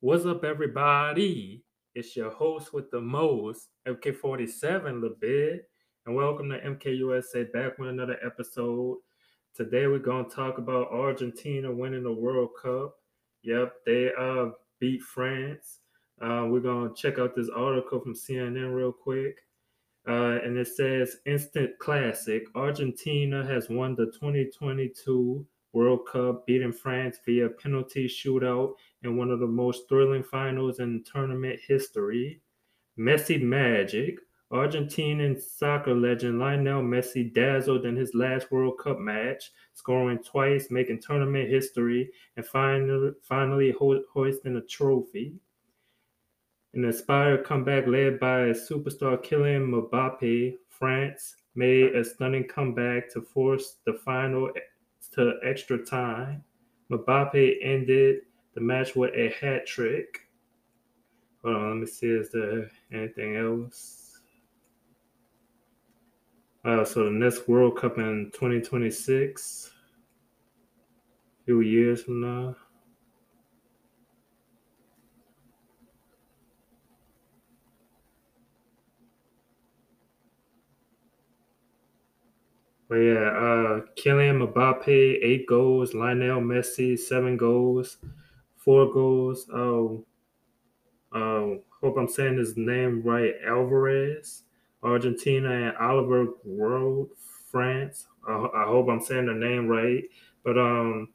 What's up, everybody? It's your host with the most, MK47 Labid, and welcome to MKUSA back with another episode. Today we're gonna talk about Argentina winning the World Cup. Yep, they uh beat France. Uh, we're gonna check out this article from CNN real quick. Uh, and it says instant classic. Argentina has won the 2022 World Cup, beating France via penalty shootout in one of the most thrilling finals in tournament history. Messi magic. Argentinian soccer legend Lionel Messi dazzled in his last World Cup match, scoring twice, making tournament history, and finally, finally ho- hoisting a trophy. An inspired comeback led by superstar Kylian Mbappe, France made a stunning comeback to force the final to extra time. Mbappe ended the match with a hat trick. Hold on, let me see. Is there anything else? Uh, so the next World Cup in 2026, a few years from now. But yeah, uh, Kylian Mbappe, eight goals. Lionel Messi, seven goals, four goals. Oh, uh, hope I'm saying his name right. Alvarez, Argentina, and Oliver Giroud, France. I, I hope I'm saying the name right. But um,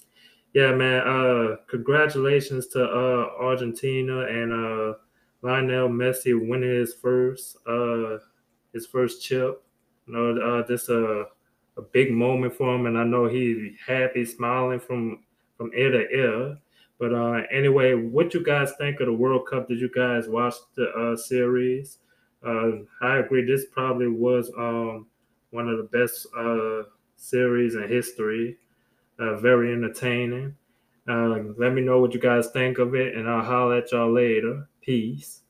yeah, man. Uh, congratulations to uh Argentina and uh Lionel Messi winning his first uh his first chip. You know, uh, this uh a big moment for him, and I know he's happy, smiling from from ear to ear. But uh, anyway, what you guys think of the World Cup? Did you guys watch the uh, series? Uh, I agree. This probably was um, one of the best uh, series in history. Uh, very entertaining. Uh, let me know what you guys think of it, and I'll holler at y'all later. Peace.